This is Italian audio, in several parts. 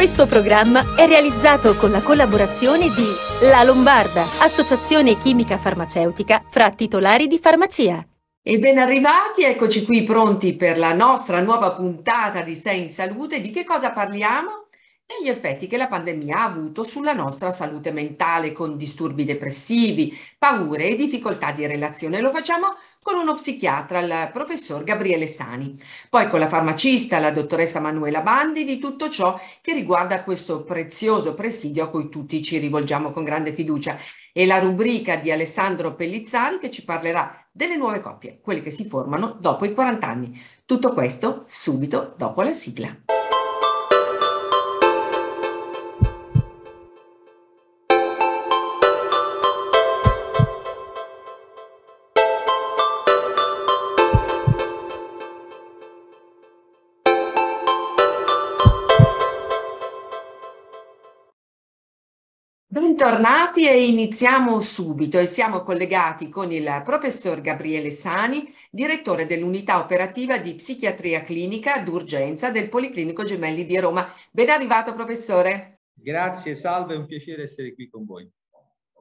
Questo programma è realizzato con la collaborazione di La Lombarda, associazione chimica farmaceutica fra titolari di farmacia. E ben arrivati, eccoci qui pronti per la nostra nuova puntata di Sei in Salute. Di che cosa parliamo? Degli effetti che la pandemia ha avuto sulla nostra salute mentale con disturbi depressivi, paure e difficoltà di relazione. Lo facciamo con uno psichiatra, il professor Gabriele Sani. Poi con la farmacista, la dottoressa Manuela Bandi, di tutto ciò che riguarda questo prezioso presidio a cui tutti ci rivolgiamo con grande fiducia. E la rubrica di Alessandro Pellizzari che ci parlerà delle nuove coppie, quelle che si formano dopo i 40 anni. Tutto questo subito dopo la sigla. Bentornati e iniziamo subito e siamo collegati con il professor Gabriele Sani, direttore dell'unità operativa di psichiatria clinica d'urgenza del Policlinico Gemelli di Roma. Ben arrivato professore. Grazie, salve, è un piacere essere qui con voi.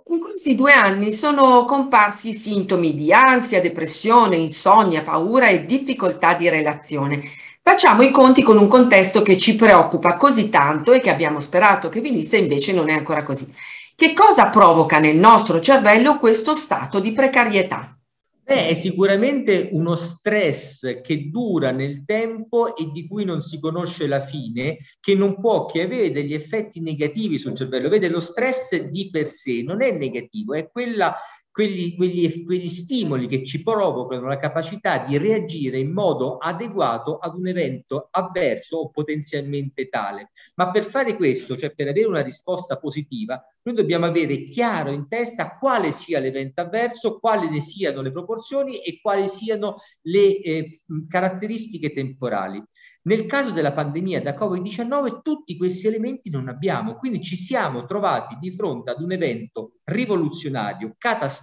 In questi due anni sono comparsi sintomi di ansia, depressione, insonnia, paura e difficoltà di relazione. Facciamo i conti con un contesto che ci preoccupa così tanto e che abbiamo sperato che venisse, invece non è ancora così. Che cosa provoca nel nostro cervello questo stato di precarietà? Beh, è sicuramente uno stress che dura nel tempo e di cui non si conosce la fine, che non può che avere degli effetti negativi sul cervello. Vede, lo stress di per sé non è negativo, è quella quegli, quegli, quegli stimoli che ci provocano la capacità di reagire in modo adeguato ad un evento avverso o potenzialmente tale. Ma per fare questo, cioè per avere una risposta positiva, noi dobbiamo avere chiaro in testa quale sia l'evento avverso, quali ne siano le proporzioni e quali siano le eh, caratteristiche temporali. Nel caso della pandemia da Covid-19 tutti questi elementi non abbiamo, quindi ci siamo trovati di fronte ad un evento rivoluzionario, catastrofico,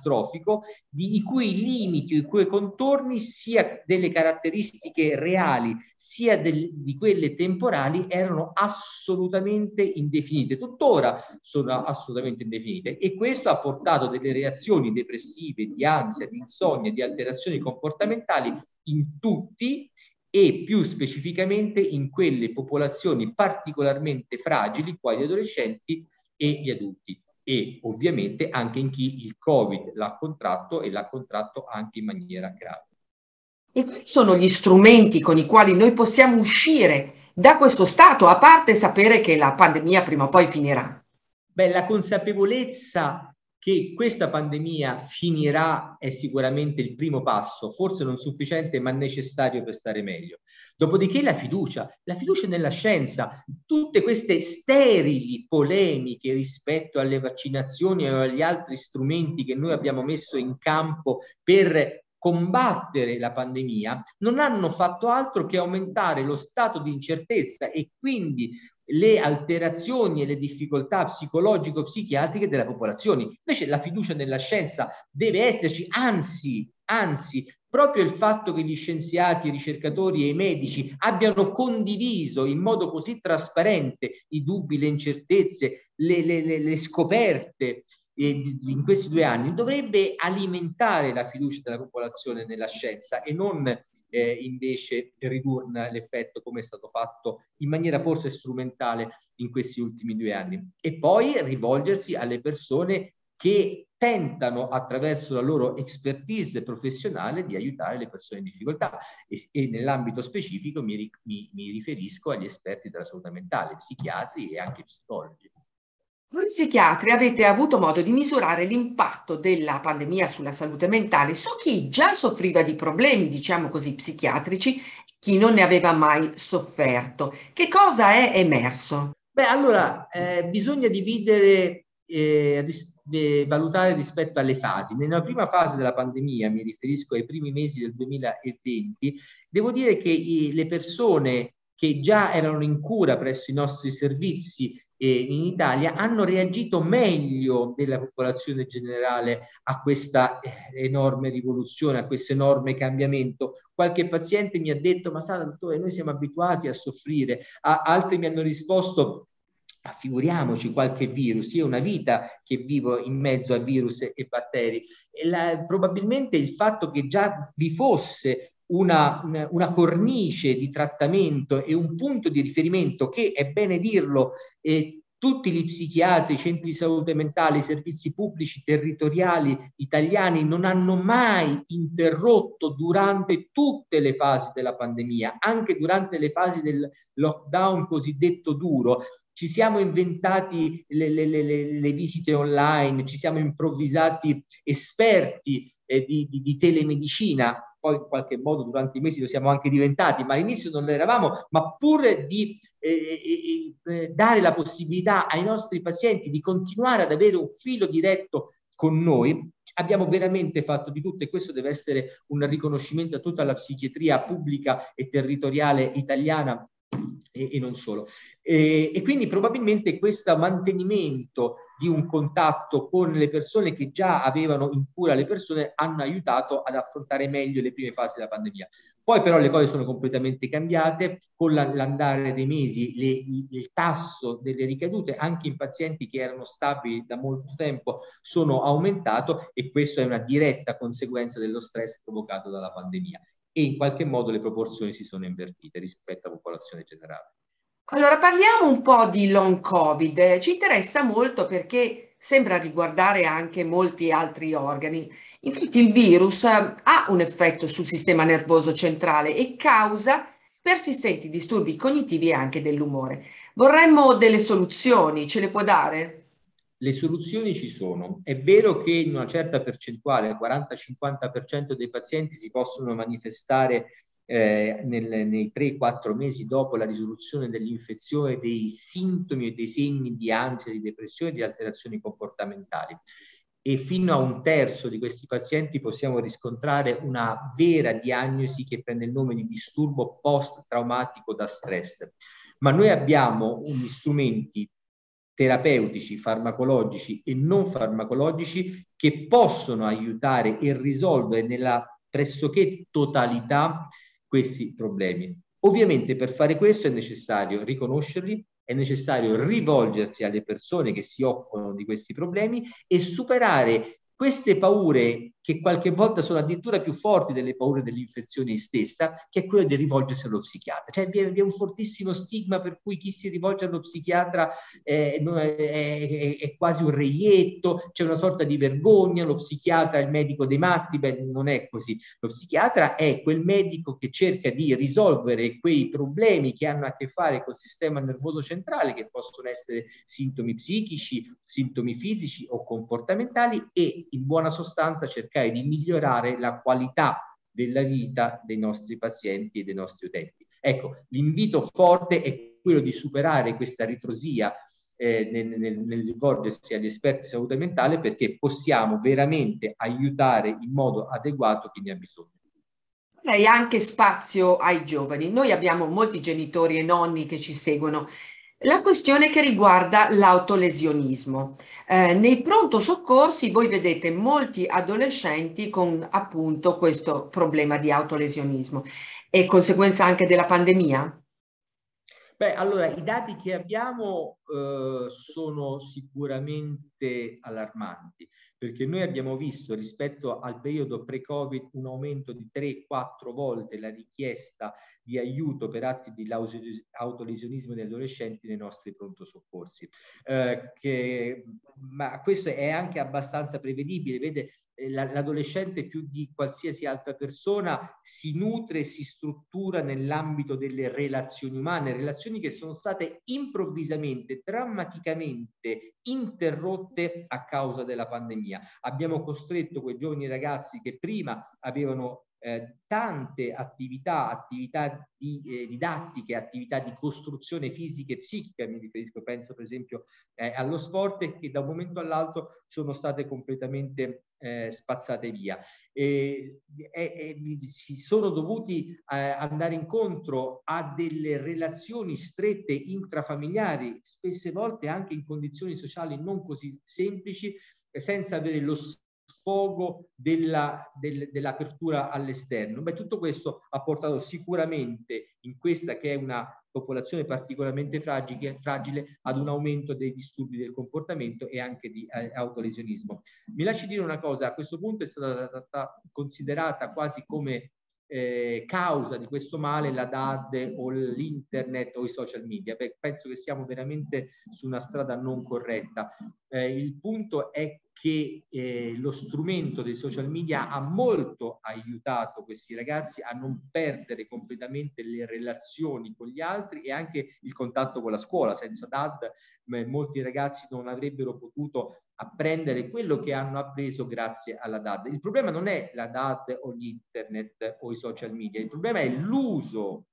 di, i cui limiti, i cui contorni, sia delle caratteristiche reali, sia del, di quelle temporali, erano assolutamente indefinite. Tuttora sono assolutamente indefinite e questo ha portato delle reazioni depressive, di ansia, di insonnia, di alterazioni comportamentali in tutti e più specificamente in quelle popolazioni particolarmente fragili, quali gli adolescenti e gli adulti e ovviamente anche in chi il Covid l'ha contratto e l'ha contratto anche in maniera grave. E quali sono gli strumenti con i quali noi possiamo uscire da questo stato, a parte sapere che la pandemia prima o poi finirà? Beh, la consapevolezza che questa pandemia finirà è sicuramente il primo passo, forse non sufficiente ma necessario per stare meglio. Dopodiché la fiducia, la fiducia nella scienza, tutte queste sterili polemiche rispetto alle vaccinazioni o agli altri strumenti che noi abbiamo messo in campo per combattere la pandemia non hanno fatto altro che aumentare lo stato di incertezza e quindi le alterazioni e le difficoltà psicologico-psichiatriche della popolazione. Invece la fiducia nella scienza deve esserci, anzi, anzi, proprio il fatto che gli scienziati, i ricercatori e i medici abbiano condiviso in modo così trasparente i dubbi, le incertezze, le, le, le, le scoperte eh, in questi due anni, dovrebbe alimentare la fiducia della popolazione nella scienza e non eh, invece ridurne l'effetto come è stato fatto in maniera forse strumentale in questi ultimi due anni. E poi rivolgersi alle persone che tentano attraverso la loro expertise professionale di aiutare le persone in difficoltà e, e nell'ambito specifico mi, mi, mi riferisco agli esperti della salute mentale, psichiatri e anche psicologi. Voi psichiatri avete avuto modo di misurare l'impatto della pandemia sulla salute mentale su chi già soffriva di problemi, diciamo così, psichiatrici, chi non ne aveva mai sofferto. Che cosa è emerso? Beh, allora, eh, bisogna dividere, eh, ris- eh, valutare rispetto alle fasi. Nella prima fase della pandemia, mi riferisco ai primi mesi del 2020, devo dire che i, le persone che già erano in cura presso i nostri servizi eh, in Italia hanno reagito meglio della popolazione generale a questa eh, enorme rivoluzione, a questo enorme cambiamento. Qualche paziente mi ha detto, ma sa, dottore, noi siamo abituati a soffrire, a, altri mi hanno risposto, figuriamoci qualche virus, io ho una vita che vivo in mezzo a virus e batteri. La, probabilmente il fatto che già vi fosse una, una, cornice di trattamento e un punto di riferimento che, è bene dirlo, eh, tutti gli psichiatri, i centri di salute mentale, i servizi pubblici territoriali italiani non hanno mai interrotto durante tutte le fasi della pandemia, anche durante le fasi del lockdown cosiddetto duro. Ci siamo inventati le, le, le, le visite online, ci siamo improvvisati esperti eh, di, di, di telemedicina poi in qualche modo durante i mesi lo siamo anche diventati, ma all'inizio non lo eravamo, ma pur di eh, eh, eh, dare la possibilità ai nostri pazienti di continuare ad avere un filo diretto con noi, abbiamo veramente fatto di tutto e questo deve essere un riconoscimento a tutta la psichiatria pubblica e territoriale italiana e, e non solo. E, e, quindi probabilmente questo mantenimento di un contatto con le persone che già avevano in cura le persone hanno aiutato ad affrontare meglio le prime fasi della pandemia. Poi però le cose sono completamente cambiate, con l'andare dei mesi le, il tasso delle ricadute anche in pazienti che erano stabili da molto tempo sono aumentato e questo è una diretta conseguenza dello stress provocato dalla pandemia e in qualche modo le proporzioni si sono invertite rispetto alla popolazione generale. Allora parliamo un po' di long covid, ci interessa molto perché sembra riguardare anche molti altri organi. Infatti il virus ha un effetto sul sistema nervoso centrale e causa persistenti disturbi cognitivi e anche dell'umore. Vorremmo delle soluzioni, ce le può dare? Le soluzioni ci sono. È vero che in una certa percentuale, il 40-50% dei pazienti si possono manifestare eh, nel, nei 3-4 mesi dopo la risoluzione dell'infezione dei sintomi e dei segni di ansia, di depressione e di alterazioni comportamentali. E fino a un terzo di questi pazienti possiamo riscontrare una vera diagnosi che prende il nome di disturbo post-traumatico da stress. Ma noi abbiamo gli strumenti terapeutici, farmacologici e non farmacologici che possono aiutare e risolvere nella pressoché totalità questi problemi. Ovviamente per fare questo è necessario riconoscerli, è necessario rivolgersi alle persone che si occupano di questi problemi e superare queste paure che qualche volta sono addirittura più forti delle paure dell'infezione stessa, che è quello di rivolgersi allo psichiatra. Cioè vi è, vi è un fortissimo stigma per cui chi si rivolge allo psichiatra eh, è, è, è, quasi un reietto, c'è una sorta di vergogna, lo psichiatra è il medico dei matti, beh non è così. Lo psichiatra è quel medico che cerca di risolvere quei problemi che hanno a che fare col sistema nervoso centrale, che possono essere sintomi psichici, sintomi fisici o comportamentali e in buona sostanza cercare cercare di migliorare la qualità della vita dei nostri pazienti e dei nostri utenti. Ecco, l'invito forte è quello di superare questa ritrosia eh, nel, nel, nel, rivolgersi agli esperti di salute mentale perché possiamo veramente aiutare in modo adeguato chi ne ha bisogno. Lei ha anche spazio ai giovani. Noi abbiamo molti genitori e nonni che ci seguono la questione che riguarda l'autolesionismo. Eh, nei pronto soccorsi voi vedete molti adolescenti con appunto questo problema di autolesionismo. È conseguenza anche della pandemia? Beh, allora i dati che abbiamo eh, sono sicuramente allarmanti perché noi abbiamo visto rispetto al periodo pre-Covid un aumento di 3-4 volte la richiesta di aiuto per atti di autolesionismo degli adolescenti nei nostri pronto soccorsi. Eh, che, ma questo è anche abbastanza prevedibile, vede eh, l'adolescente più di qualsiasi altra persona si nutre e si struttura nell'ambito delle relazioni umane, relazioni che sono state improvvisamente, drammaticamente interrotte a causa della pandemia. Abbiamo costretto quei giovani ragazzi che prima avevano eh, tante attività, attività di, eh, didattiche, attività di costruzione fisica e psichica, mi riferisco, penso per esempio eh, allo sport, che da un momento all'altro sono state completamente eh, spazzate via. E, e, si sono dovuti eh, andare incontro a delle relazioni strette intrafamiliari, spesse volte anche in condizioni sociali non così semplici, senza avere lo sfogo della, del, dell'apertura all'esterno. Beh, tutto questo ha portato sicuramente in questa che è una popolazione particolarmente fragile, fragile ad un aumento dei disturbi del comportamento e anche di eh, autolesionismo. Mi lasci dire una cosa, a questo punto è stata, stata considerata quasi come eh, causa di questo male la DAD o l'internet o i social media. Beh, penso che siamo veramente su una strada non corretta. Eh, il punto è che eh, lo strumento dei social media ha molto aiutato questi ragazzi a non perdere completamente le relazioni con gli altri e anche il contatto con la scuola. Senza DAD molti ragazzi non avrebbero potuto apprendere quello che hanno appreso grazie alla DAD. Il problema non è la DAD o l'internet o i social media, il problema è l'uso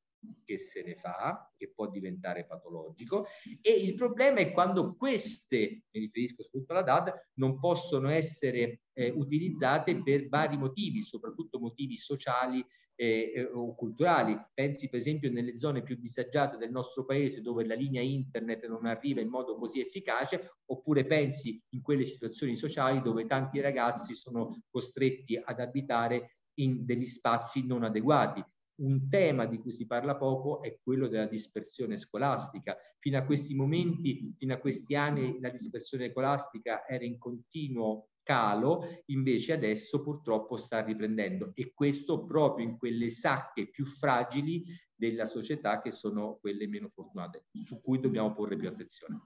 che se ne fa, che può diventare patologico, e il problema è quando queste, mi riferisco soprattutto alla DAD, non possono essere eh, utilizzate per vari motivi, soprattutto motivi sociali eh, eh, o culturali. Pensi per esempio nelle zone più disagiate del nostro paese dove la linea internet non arriva in modo così efficace, oppure pensi in quelle situazioni sociali dove tanti ragazzi sono costretti ad abitare in degli spazi non adeguati un tema di cui si parla poco è quello della dispersione scolastica. Fino a questi momenti, fino a questi anni, la dispersione scolastica era in continuo calo, invece adesso purtroppo sta riprendendo e questo proprio in quelle sacche più fragili della società che sono quelle meno fortunate, su cui dobbiamo porre più attenzione.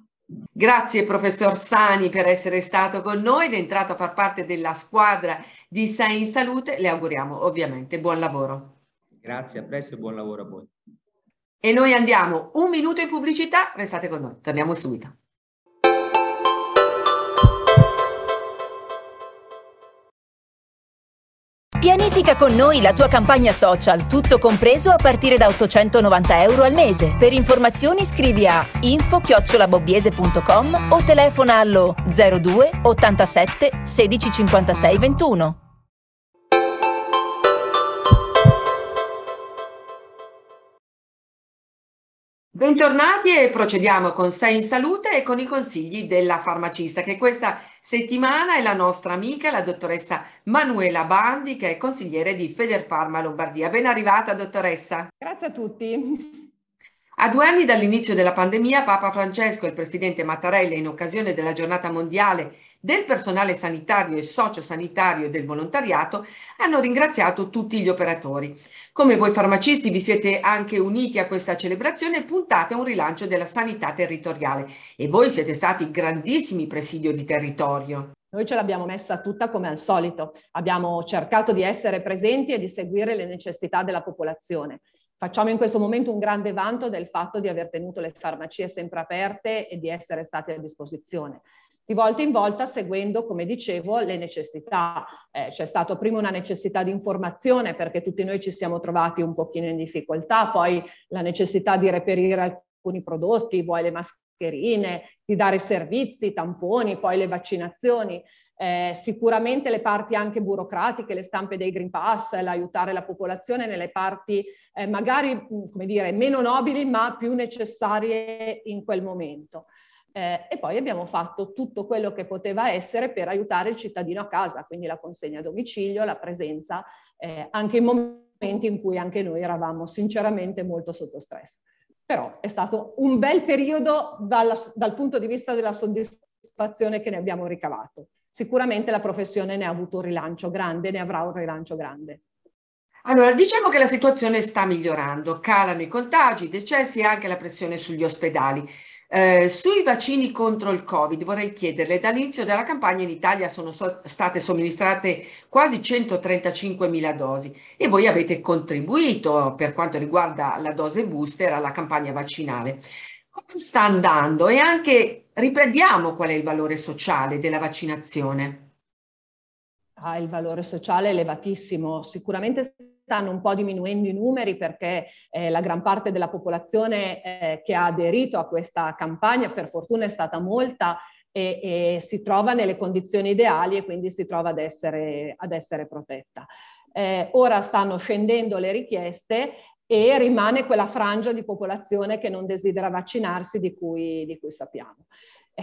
Grazie professor Sani per essere stato con noi ed è entrato a far parte della squadra di Sei in Salute. Le auguriamo ovviamente buon lavoro. Grazie, a presto e buon lavoro a voi. E noi andiamo un minuto in pubblicità, restate con noi, torniamo subito. Pianifica con noi la tua campagna social, tutto compreso a partire da 890 euro al mese. Per informazioni scrivi a info-bobbiese.com o telefona allo 02 87 16 56 21. Bentornati e procediamo con Sei in Salute e con i consigli della farmacista che questa settimana è la nostra amica, la dottoressa Manuela Bandi, che è consigliere di Federfarma Lombardia. Ben arrivata dottoressa. Grazie a tutti. A due anni dall'inizio della pandemia, Papa Francesco e il presidente Mattarella, in occasione della giornata mondiale del personale sanitario e sociosanitario e del volontariato, hanno ringraziato tutti gli operatori. Come voi farmacisti vi siete anche uniti a questa celebrazione e puntate a un rilancio della sanità territoriale e voi siete stati grandissimi presidio di territorio. Noi ce l'abbiamo messa tutta come al solito, abbiamo cercato di essere presenti e di seguire le necessità della popolazione. Facciamo in questo momento un grande vanto del fatto di aver tenuto le farmacie sempre aperte e di essere stati a disposizione. Di volta in volta seguendo, come dicevo, le necessità. Eh, c'è stata prima una necessità di informazione perché tutti noi ci siamo trovati un pochino in difficoltà, poi la necessità di reperire alcuni prodotti, vuoi le mascherine, di dare servizi, tamponi, poi le vaccinazioni. Eh, sicuramente le parti anche burocratiche, le stampe dei Green Pass, l'aiutare la popolazione nelle parti eh, magari come dire, meno nobili ma più necessarie in quel momento. Eh, e poi abbiamo fatto tutto quello che poteva essere per aiutare il cittadino a casa, quindi la consegna a domicilio, la presenza, eh, anche in momenti in cui anche noi eravamo sinceramente molto sotto stress. Però è stato un bel periodo dalla, dal punto di vista della soddisfazione che ne abbiamo ricavato sicuramente la professione ne ha avuto un rilancio grande, ne avrà un rilancio grande. Allora, diciamo che la situazione sta migliorando, calano i contagi, i decessi e anche la pressione sugli ospedali. Eh, sui vaccini contro il Covid vorrei chiederle, dall'inizio della campagna in Italia sono so state somministrate quasi 135 mila dosi e voi avete contribuito per quanto riguarda la dose booster alla campagna vaccinale. Come sta andando? E anche riprendiamo qual è il valore sociale della vaccinazione. Ah, il valore sociale è elevatissimo. Sicuramente stanno un po' diminuendo i numeri perché eh, la gran parte della popolazione eh, che ha aderito a questa campagna, per fortuna è stata molta, e, e, si trova nelle condizioni ideali e quindi si trova ad essere, ad essere protetta. Eh, ora stanno scendendo le richieste e rimane quella frangia di popolazione che non desidera vaccinarsi di cui, di cui sappiamo.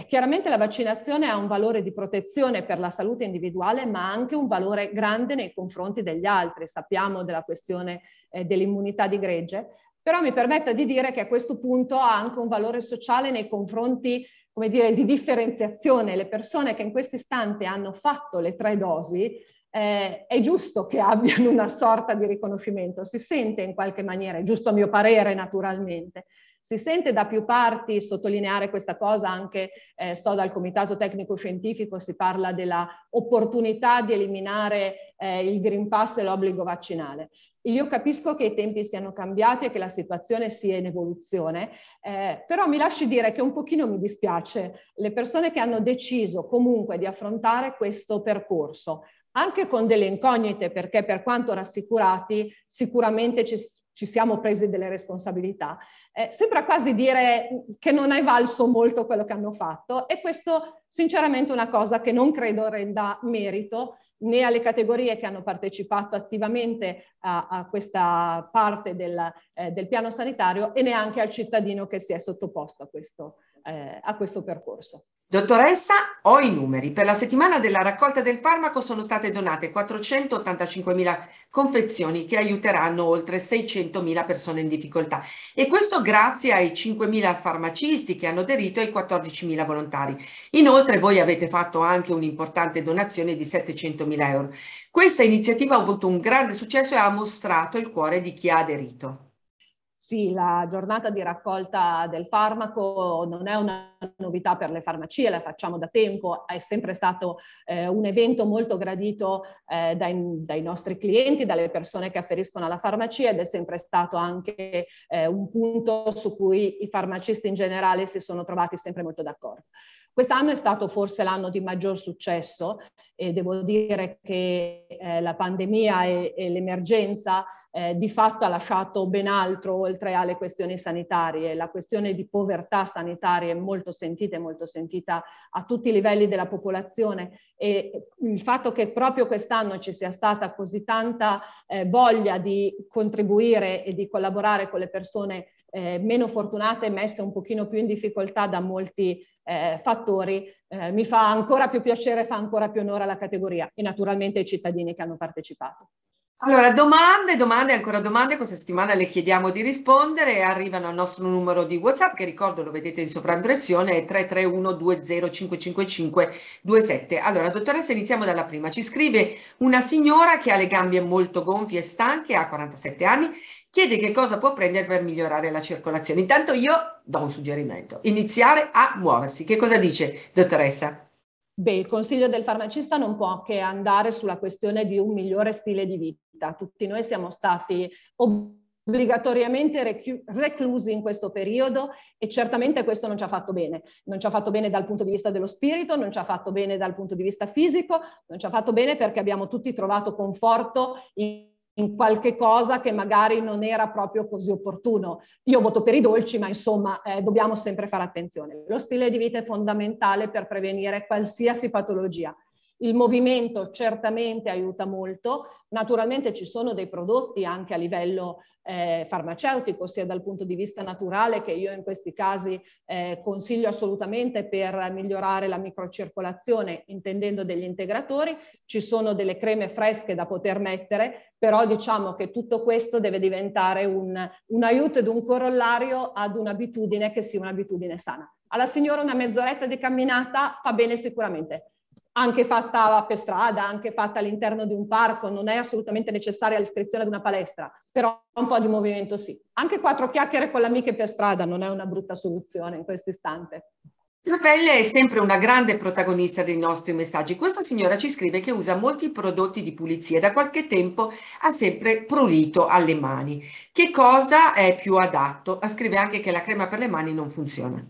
Chiaramente la vaccinazione ha un valore di protezione per la salute individuale, ma anche un valore grande nei confronti degli altri. Sappiamo della questione eh, dell'immunità di gregge, però mi permetta di dire che a questo punto ha anche un valore sociale nei confronti, come dire, di differenziazione. Le persone che in questo istante hanno fatto le tre dosi, eh, è giusto che abbiano una sorta di riconoscimento, si sente in qualche maniera, è giusto a mio parere naturalmente, si sente da più parti sottolineare questa cosa, anche eh, so dal Comitato Tecnico Scientifico si parla della opportunità di eliminare eh, il Green Pass e l'obbligo vaccinale. Io capisco che i tempi siano cambiati e che la situazione sia in evoluzione, eh, però mi lasci dire che un pochino mi dispiace le persone che hanno deciso comunque di affrontare questo percorso, anche con delle incognite, perché per quanto rassicurati sicuramente ci, ci siamo presi delle responsabilità. Eh, sembra quasi dire che non è valso molto quello che hanno fatto e questo sinceramente è una cosa che non credo renda merito né alle categorie che hanno partecipato attivamente a, a questa parte del, eh, del, piano sanitario e neanche al cittadino che si è sottoposto a questo, eh, a questo percorso. Dottoressa, ho i numeri. Per la settimana della raccolta del farmaco sono state donate 485.000 confezioni che aiuteranno oltre 600.000 persone in difficoltà e questo grazie ai 5.000 farmacisti che hanno aderito e ai 14.000 volontari. Inoltre voi avete fatto anche un'importante donazione di 700.000 euro. Questa iniziativa ha avuto un grande successo e ha mostrato il cuore di chi ha aderito. Sì, la giornata di raccolta del farmaco non è una novità per le farmacie, la facciamo da tempo, è sempre stato eh, un evento molto gradito eh, dai, dai, nostri clienti, dalle persone che afferiscono alla farmacia ed è sempre stato anche eh, un punto su cui i farmacisti in generale si sono trovati sempre molto d'accordo. Quest'anno è stato forse l'anno di maggior successo e devo dire che eh, la pandemia e, e l'emergenza eh, di fatto ha lasciato ben altro oltre alle questioni sanitarie. La questione di povertà sanitaria è molto sentita e molto sentita a tutti i livelli della popolazione e il fatto che proprio quest'anno ci sia stata così tanta eh, voglia di contribuire e di collaborare con le persone eh, meno fortunate, messe un pochino più in difficoltà da molti eh, fattori, eh, mi fa ancora più piacere, fa ancora più onore alla categoria e naturalmente ai cittadini che hanno partecipato. Allora, domande, domande, ancora domande. Questa settimana le chiediamo di rispondere. Arrivano al nostro numero di WhatsApp, che ricordo lo vedete in sovraimpressione, è 331-205527. Allora, dottoressa, iniziamo dalla prima. Ci scrive una signora che ha le gambe molto gonfie e stanche, ha 47 anni, chiede che cosa può prendere per migliorare la circolazione. Intanto io do un suggerimento, iniziare a muoversi. Che cosa dice, dottoressa? Beh, il consiglio del farmacista non può che andare sulla questione di un migliore stile di vita. Tutti noi siamo stati obbligatoriamente reclusi in questo periodo e certamente questo non ci ha fatto bene. Non ci ha fatto bene dal punto di vista dello spirito, non ci ha fatto bene dal punto di vista fisico, non ci ha fatto bene perché abbiamo tutti trovato conforto in in qualche cosa che magari non era proprio così opportuno. Io voto per i dolci, ma insomma eh, dobbiamo sempre fare attenzione. Lo stile di vita è fondamentale per prevenire qualsiasi patologia. Il movimento certamente aiuta molto, naturalmente ci sono dei prodotti anche a livello eh, farmaceutico, sia dal punto di vista naturale che io in questi casi eh, consiglio assolutamente per migliorare la microcircolazione, intendendo degli integratori. Ci sono delle creme fresche da poter mettere, però diciamo che tutto questo deve diventare un, un aiuto ed un corollario ad un'abitudine che sia un'abitudine sana. Alla signora una mezz'oretta di camminata fa bene sicuramente anche fatta per strada, anche fatta all'interno di un parco, non è assolutamente necessaria l'iscrizione ad una palestra, però un po' di movimento sì. Anche quattro chiacchiere con le amiche per strada non è una brutta soluzione in questo istante. La pelle è sempre una grande protagonista dei nostri messaggi. Questa signora ci scrive che usa molti prodotti di pulizia e da qualche tempo ha sempre prurito alle mani. Che cosa è più adatto? Scrive anche che la crema per le mani non funziona.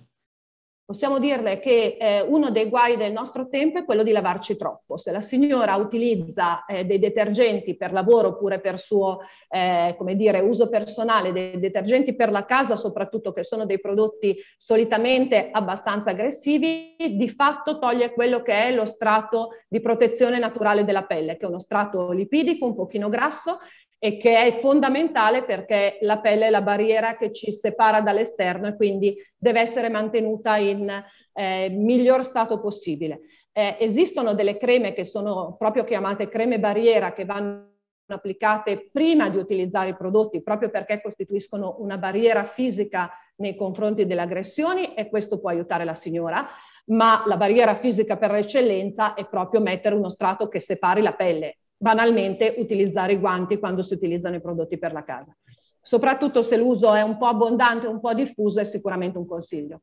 Possiamo dirle che eh, uno dei guai del nostro tempo è quello di lavarci troppo. Se la signora utilizza eh, dei detergenti per lavoro oppure per suo, eh, dire, uso personale, dei detergenti per la casa, soprattutto che sono dei prodotti solitamente abbastanza aggressivi, di fatto toglie quello che è lo strato di protezione naturale della pelle, che è uno strato lipidico un pochino grasso e che è fondamentale perché la pelle è la barriera che ci separa dall'esterno e quindi deve essere mantenuta in eh, miglior stato possibile. Eh, esistono delle creme che sono proprio chiamate creme barriera che vanno applicate prima di utilizzare i prodotti proprio perché costituiscono una barriera fisica nei confronti delle aggressioni e questo può aiutare la signora, ma la barriera fisica per eccellenza è proprio mettere uno strato che separi la pelle, banalmente utilizzare i guanti quando si utilizzano i prodotti per la casa. Soprattutto se l'uso è un po' abbondante, un po' diffuso, è sicuramente un consiglio.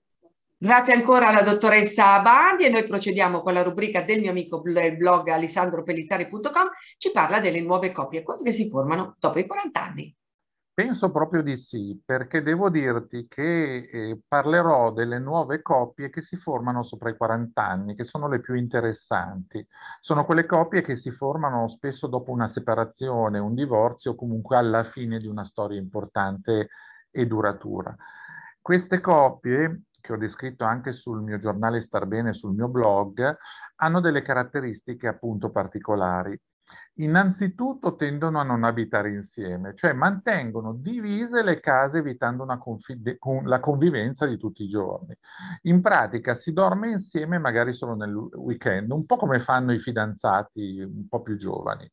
Grazie ancora alla dottoressa Bandi e noi procediamo con la rubrica del mio amico blog alessandropellizzari.com, ci parla delle nuove coppie, quelle che si formano dopo i 40 anni. Penso proprio di sì, perché devo dirti che eh, parlerò delle nuove coppie che si formano sopra i 40 anni, che sono le più interessanti. Sono quelle coppie che si formano spesso dopo una separazione, un divorzio comunque alla fine di una storia importante e duratura. Queste coppie, che ho descritto anche sul mio giornale Star Bene, sul mio blog, hanno delle caratteristiche appunto particolari innanzitutto tendono a non abitare insieme, cioè mantengono divise le case evitando con la convivenza di tutti i giorni. In pratica si dorme insieme magari solo nel weekend, un po' come fanno i fidanzati un po' più giovani.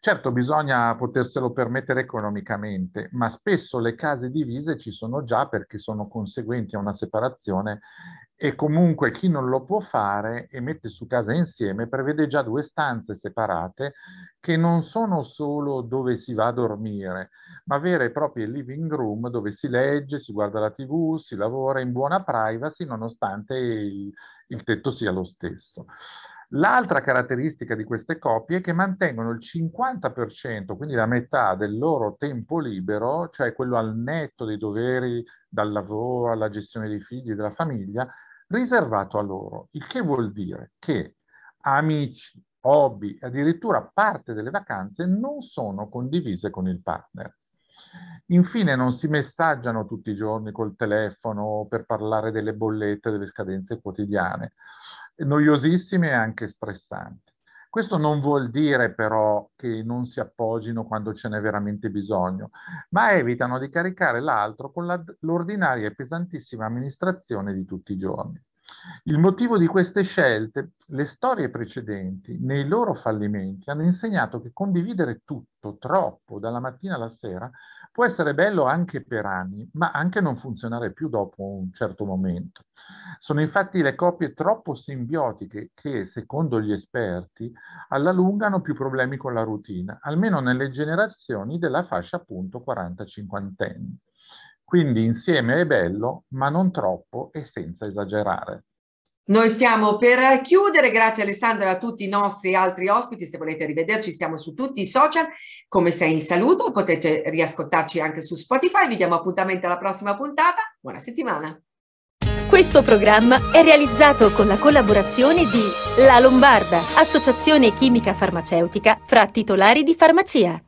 Certo, bisogna poterselo permettere economicamente, ma spesso le case divise ci sono già perché sono conseguenti a una separazione e comunque chi non lo può fare e mette su casa insieme prevede già due stanze separate che non sono solo dove si va a dormire, ma vere e proprie living room dove si legge, si guarda la tv, si lavora in buona privacy nonostante il, il tetto sia lo stesso. L'altra caratteristica di queste coppie è che mantengono il 50%, quindi la metà del loro tempo libero, cioè quello al netto dei doveri dal lavoro alla gestione dei figli e della famiglia, riservato a loro, il che vuol dire che amici, hobby, addirittura parte delle vacanze non sono condivise con il partner. Infine non si messaggiano tutti i giorni col telefono per parlare delle bollette, delle scadenze quotidiane, noiosissime e anche stressanti. Questo non vuol dire però che non si appogino quando ce n'è veramente bisogno, ma evitano di caricare l'altro con la, l'ordinaria e pesantissima amministrazione di tutti i giorni. Il motivo di queste scelte, le storie precedenti, nei loro fallimenti, hanno insegnato che condividere tutto, troppo, dalla mattina alla sera, può essere bello anche per anni, ma anche non funzionare più dopo un certo momento. Sono infatti le coppie troppo simbiotiche che, secondo gli esperti, alla lunga hanno più problemi con la routine, almeno nelle generazioni della fascia appunto 40-50 anni. Quindi insieme è bello, ma non troppo e senza esagerare. Noi stiamo per chiudere, grazie Alessandro a tutti i nostri altri ospiti, se volete rivederci siamo su tutti i social, come sei in salute, potete riascoltarci anche su Spotify, vi diamo appuntamento alla prossima puntata, buona settimana! Questo programma è realizzato con la collaborazione di La Lombarda, associazione chimica farmaceutica fra titolari di farmacia.